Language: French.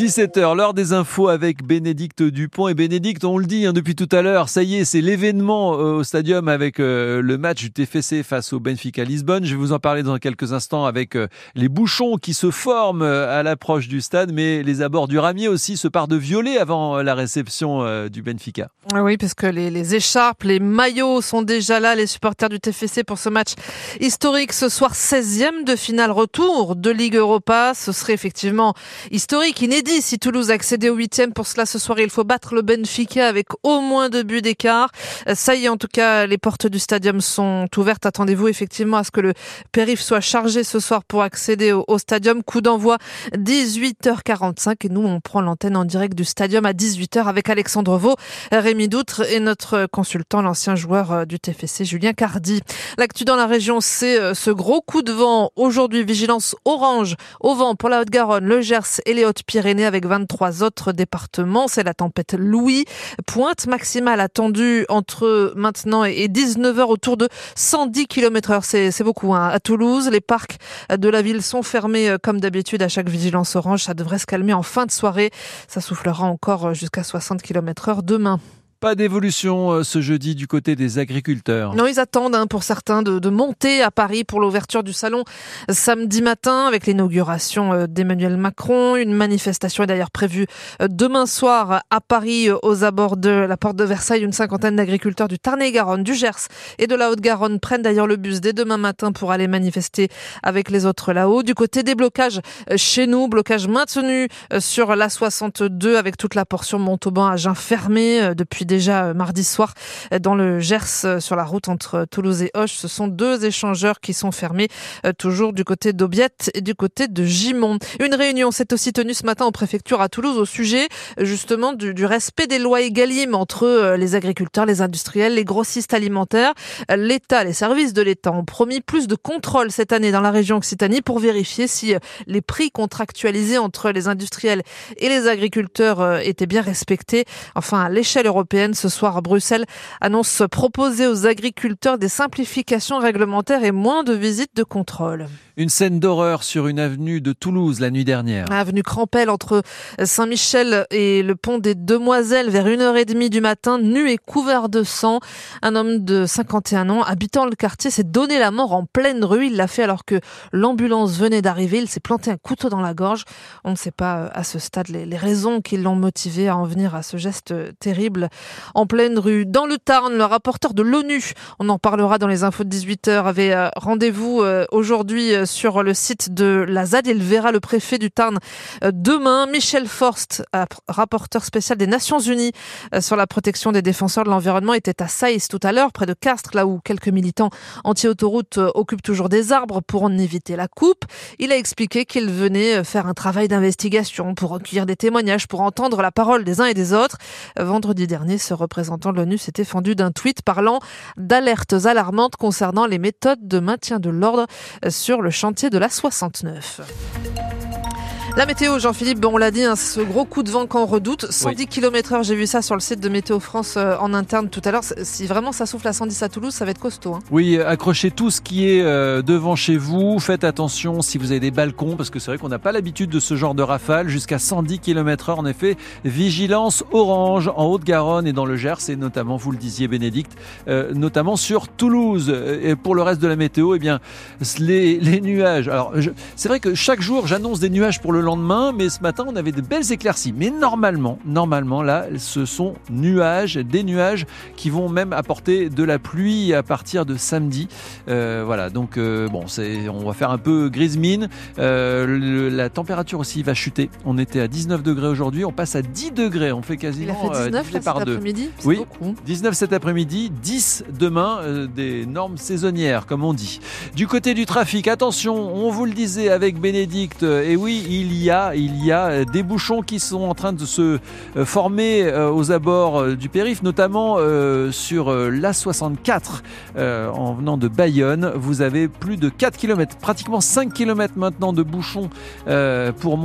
17h, l'heure des infos avec Bénédicte Dupont. Et Bénédicte, on le dit hein, depuis tout à l'heure, ça y est, c'est l'événement euh, au stadium avec euh, le match du TFC face au Benfica Lisbonne. Je vais vous en parler dans quelques instants avec euh, les bouchons qui se forment à l'approche du stade, mais les abords du ramier aussi se partent de violet avant la réception du Benfica. Oui, parce que les, les, écharpes, les maillots sont déjà là, les supporters du TFC pour ce match historique ce soir, 16e de finale retour de Ligue Europa. Ce serait effectivement historique, inédit si Toulouse accédait au huitième. Pour cela, ce soir, il faut battre le Benfica avec au moins deux buts d'écart. Euh, ça y est, en tout cas, les portes du stadium sont ouvertes. Attendez-vous effectivement à ce que le périph soit chargé ce soir pour accéder au, stadium. Coup d'envoi 18h45 et nous, on prend l'antenne en direct du stadium à 18h avec Alexandre Vaux, Rémi Doutre et notre consultant, l'ancien joueur euh, du TFC, Julien Cardi. L'actu dans la région, c'est euh, ce gros coup de vent. Aujourd'hui, vigilance orange au vent pour la Haute-Garonne, le Gers et les Hautes-Pyrénées avec 23 autres départements. C'est la tempête Louis. Pointe maximale attendue entre maintenant et 19h autour de 110 km heure. C'est beaucoup. Hein. À Toulouse, les parcs de la ville sont fermés euh, comme d'habitude à chaque vigilance orange. Ça devrait se calmer en fin de soirée. Ça soufflera encore euh, jusqu'à 60 km heure demain. Pas d'évolution euh, ce jeudi du côté des agriculteurs. Non, ils attendent hein, pour certains de, de, monter à Paris pour l'ouverture du salon samedi matin avec l'inauguration euh, d'Emmanuel Macron. Une manifestation est d'ailleurs prévue euh, demain soir à Paris aux abords de la porte de Versailles. Une cinquantaine d'agriculteurs du Tarn-et-Garonne, du Gers et de la Haute-Garonne prennent d'ailleurs le bus dès demain matin pour aller manifester avec les autres là-haut. Du côté des blocages chez nous, blocage maintenu sur la 62 avec toute la portion Montauban à Jeun fermée depuis déjà euh, mardi soir euh, dans le Gers euh, sur la route entre Toulouse et Hoche. Ce sont deux échangeurs qui sont fermés toujours du côté d'Aubiette et du côté de Gimont. Une réunion s'est aussi tenue ce matin en préfecture à Toulouse au sujet justement du, respect des lois Egalim entre les agriculteurs, les industriels, les grossistes alimentaires. L'État, les services de l'État ont promis plus de contrôle cette année dans la région Occitanie pour vérifier si les prix contractualisés entre les industriels et les agriculteurs étaient bien respectés. Enfin, à l'échelle européenne, ce soir à Bruxelles annonce proposer aux agriculteurs des simplifications réglementaires et moins de visites de contrôle. Une scène d'horreur sur une avenue de Toulouse la nuit dernière. Avenue Crampel entre Saint-Michel et le pont des Demoiselles vers 1h30 du matin, nu et couvert de sang. Un homme de 51 ans habitant le quartier s'est donné la mort en pleine rue. Il l'a fait alors que l'ambulance venait d'arriver. Il s'est planté un couteau dans la gorge. On ne sait pas euh, à ce stade les, raisons qui l'ont motivé à en venir à ce geste terrible en pleine rue. Dans le Tarn, le rapporteur de l'ONU, on en parlera dans les infos de 18h, avait euh, rendez-vous euh, aujourd'hui sur le site de la ZAD. Il verra le préfet du Tarn euh, demain. Michel Forst, rapporteur spécial des Nations Unies euh, sur la protection des défenseurs de l'environnement, était à Saïs tout à l'heure, près de Castres, là où quelques militants anti-autoroute euh, occupent toujours des arbres pour en éviter la coupe. Il a expliqué qu'il venait faire un travail d'investigation pour recueillir des témoignages, pour entendre la parole des uns et des autres. Vendredi dernier, ce représentant de l'ONU s'était fendu d'un tweet parlant d'alertes alarmantes concernant les méthodes de maintien de l'ordre sur le chantier de la 69. La météo, Jean-Philippe, bon, on l'a dit, hein, ce gros coup de vent qu'on redoute, 110 km heure, j'ai vu ça sur le site de Météo France euh, en interne tout à l'heure. Si vraiment ça souffle à 110 à Toulouse, ça va être costaud. Hein. Oui, accrochez tout ce qui est euh, devant chez vous. Faites attention si vous avez des balcons, parce que c'est vrai qu'on n'a pas l'habitude de ce genre de rafale. Jusqu'à 110 km heure, en effet. Vigilance orange en Haute-Garonne et dans le Gers, et notamment, vous le disiez, Bénédicte, euh, notamment sur Toulouse. Et pour le reste de la météo, eh bien, les, les nuages. Alors, c'est vrai que chaque jour, j'annonce des nuages pour le lendemain, mais ce matin, on avait de belles éclaircies. Mais normalement, normalement, là, ce sont nuages, des nuages qui vont même apporter de la pluie à partir de samedi. Euh, voilà, donc euh, bon, c'est, on va faire un peu grise mine. Euh, la température aussi va chuter. On était à 19 degrés aujourd'hui, on passe à 10 degrés. On fait quasiment Il a fait 19 euh, par deux. après-midi. Oui, beaucoup. 19 cet après-midi, 10 demain, des normes saisonnières, comme on dit. Du côté du trafic, attention, on vous le disait avec Bénédicte, et oui, il il y a, euh, des bouchons qui sont en train de se euh, former euh, aux abords du périph', notamment sur l'A64 en venant de Bayonne. Vous avez plus de 4 km, pratiquement 5 km maintenant de bouchons pour monter